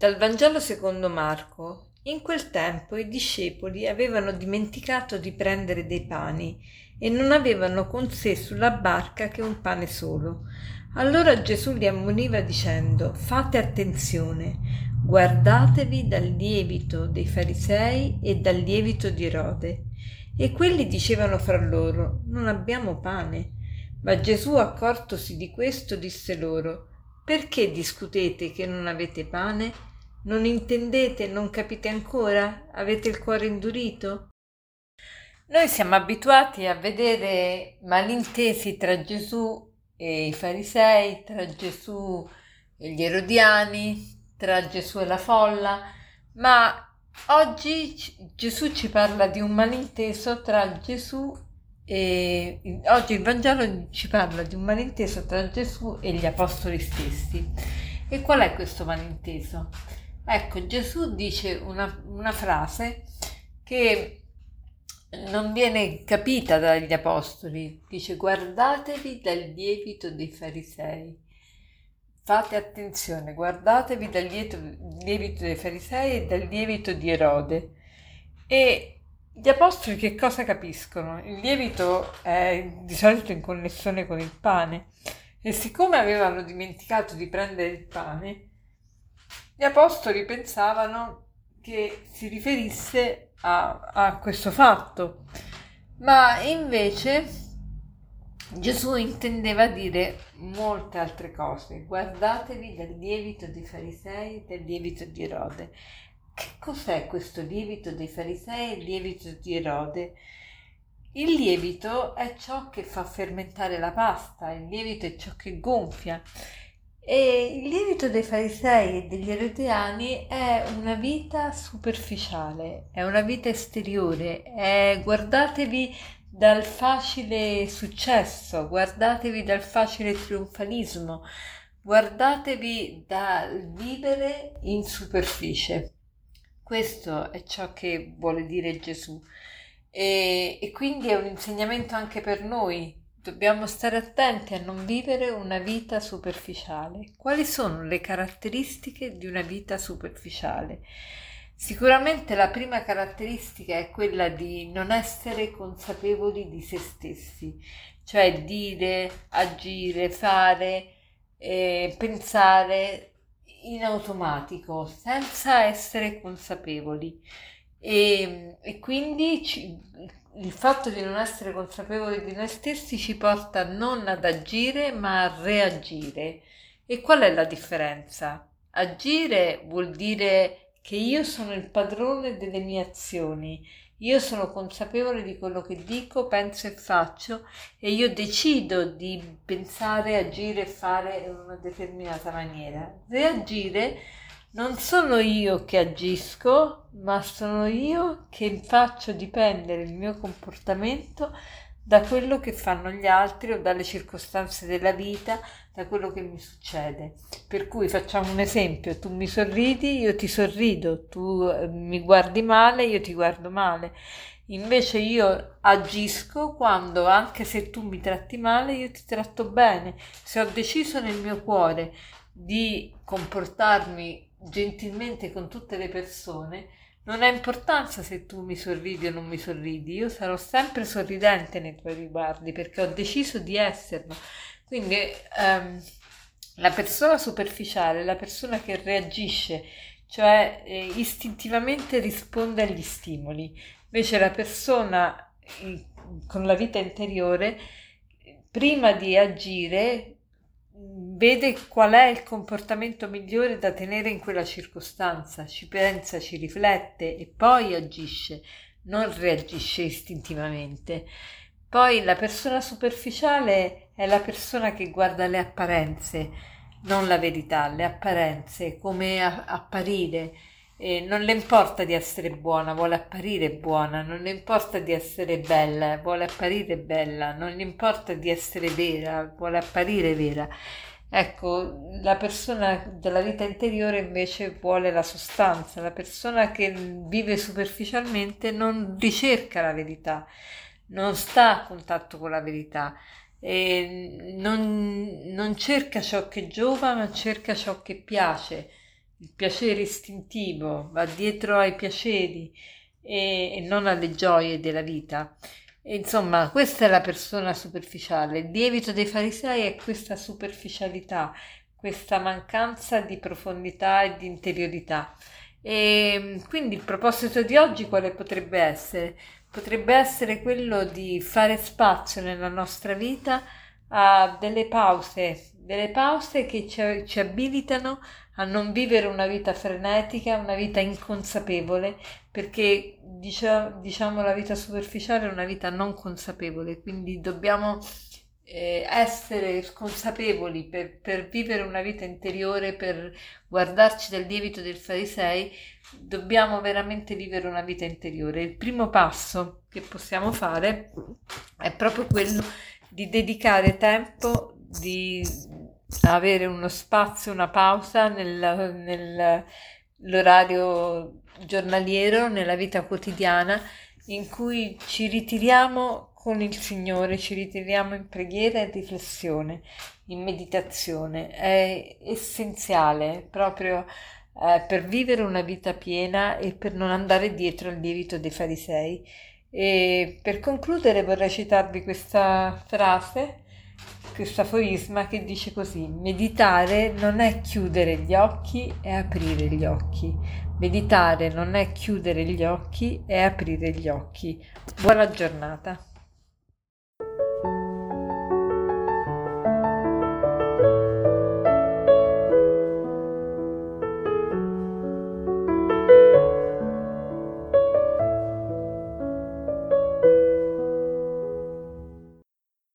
Dal Vangelo secondo Marco. In quel tempo i discepoli avevano dimenticato di prendere dei pani e non avevano con sé sulla barca che un pane solo. Allora Gesù li ammoniva dicendo Fate attenzione, guardatevi dal lievito dei farisei e dal lievito di Erode. E quelli dicevano fra loro Non abbiamo pane. Ma Gesù, accortosi di questo, disse loro Perché discutete che non avete pane? Non intendete, non capite ancora? Avete il cuore indurito? Noi siamo abituati a vedere malintesi tra Gesù e i farisei, tra Gesù e gli erodiani, tra Gesù e la folla, ma oggi Gesù ci parla di un malinteso tra Gesù e oggi il Vangelo ci parla di un malinteso tra Gesù e gli apostoli stessi. E qual è questo malinteso? Ecco, Gesù dice una, una frase che non viene capita dagli apostoli. Dice guardatevi dal lievito dei farisei. Fate attenzione, guardatevi dal lievito dei farisei e dal lievito di Erode. E gli apostoli che cosa capiscono? Il lievito è di solito in connessione con il pane e siccome avevano dimenticato di prendere il pane, gli apostoli pensavano che si riferisse a, a questo fatto, ma invece Gesù intendeva dire molte altre cose. Guardatevi dal lievito dei farisei e dal lievito di Erode. Che cos'è questo lievito dei farisei e il lievito di Erode? Il lievito è ciò che fa fermentare la pasta, il lievito è ciò che gonfia e il lievito dei farisei e degli erodiani è una vita superficiale, è una vita esteriore, è, guardatevi dal facile successo, guardatevi dal facile trionfalismo, guardatevi dal vivere in superficie. Questo è ciò che vuole dire Gesù e, e quindi è un insegnamento anche per noi Dobbiamo stare attenti a non vivere una vita superficiale. Quali sono le caratteristiche di una vita superficiale? Sicuramente la prima caratteristica è quella di non essere consapevoli di se stessi, cioè dire, agire, fare, eh, pensare in automatico, senza essere consapevoli. E, e quindi ci, il fatto di non essere consapevoli di noi stessi ci porta non ad agire ma a reagire. E qual è la differenza? Agire vuol dire che io sono il padrone delle mie azioni, io sono consapevole di quello che dico, penso e faccio e io decido di pensare, agire e fare in una determinata maniera. Reagire non sono io che agisco, ma sono io che faccio dipendere il mio comportamento da quello che fanno gli altri o dalle circostanze della vita, da quello che mi succede. Per cui facciamo un esempio, tu mi sorridi, io ti sorrido, tu eh, mi guardi male, io ti guardo male. Invece io agisco quando, anche se tu mi tratti male, io ti tratto bene. Se ho deciso nel mio cuore di comportarmi gentilmente con tutte le persone, non ha importanza se tu mi sorridi o non mi sorridi, io sarò sempre sorridente nei tuoi riguardi perché ho deciso di esserlo. Quindi ehm, la persona superficiale, la persona che reagisce, cioè eh, istintivamente risponde agli stimoli, invece la persona eh, con la vita interiore, prima di agire, vede qual è il comportamento migliore da tenere in quella circostanza, ci pensa, ci riflette e poi agisce, non reagisce istintivamente. Poi la persona superficiale è la persona che guarda le apparenze, non la verità, le apparenze, come apparire. Eh, non le importa di essere buona, vuole apparire buona, non le importa di essere bella, vuole apparire bella, non le importa di essere vera, vuole apparire vera. Ecco, la persona della vita interiore invece vuole la sostanza, la persona che vive superficialmente non ricerca la verità, non sta a contatto con la verità, non, non cerca ciò che giova, ma cerca ciò che piace il piacere istintivo, va dietro ai piaceri e, e non alle gioie della vita. Insomma, questa è la persona superficiale. Il lievito dei farisei è questa superficialità, questa mancanza di profondità e di interiorità. E quindi il proposito di oggi quale potrebbe essere? Potrebbe essere quello di fare spazio nella nostra vita a delle pause, delle pause che ci, ci abilitano a non vivere una vita frenetica, una vita inconsapevole, perché diciamo, diciamo la vita superficiale è una vita non consapevole, quindi dobbiamo eh, essere consapevoli per, per, vivere una vita interiore, per guardarci dal lievito del farisei, dobbiamo veramente vivere una vita interiore. Il primo passo che possiamo fare è proprio quello di dedicare tempo, di avere uno spazio, una pausa nel, nell'orario giornaliero, nella vita quotidiana, in cui ci ritiriamo con il Signore, ci ritiriamo in preghiera e riflessione, in meditazione. È essenziale proprio eh, per vivere una vita piena e per non andare dietro al lievito dei farisei. E per concludere vorrei citarvi questa frase questo aforisma che dice così: meditare non è chiudere gli occhi, è aprire gli occhi. Meditare non è chiudere gli occhi, è aprire gli occhi. Buona giornata.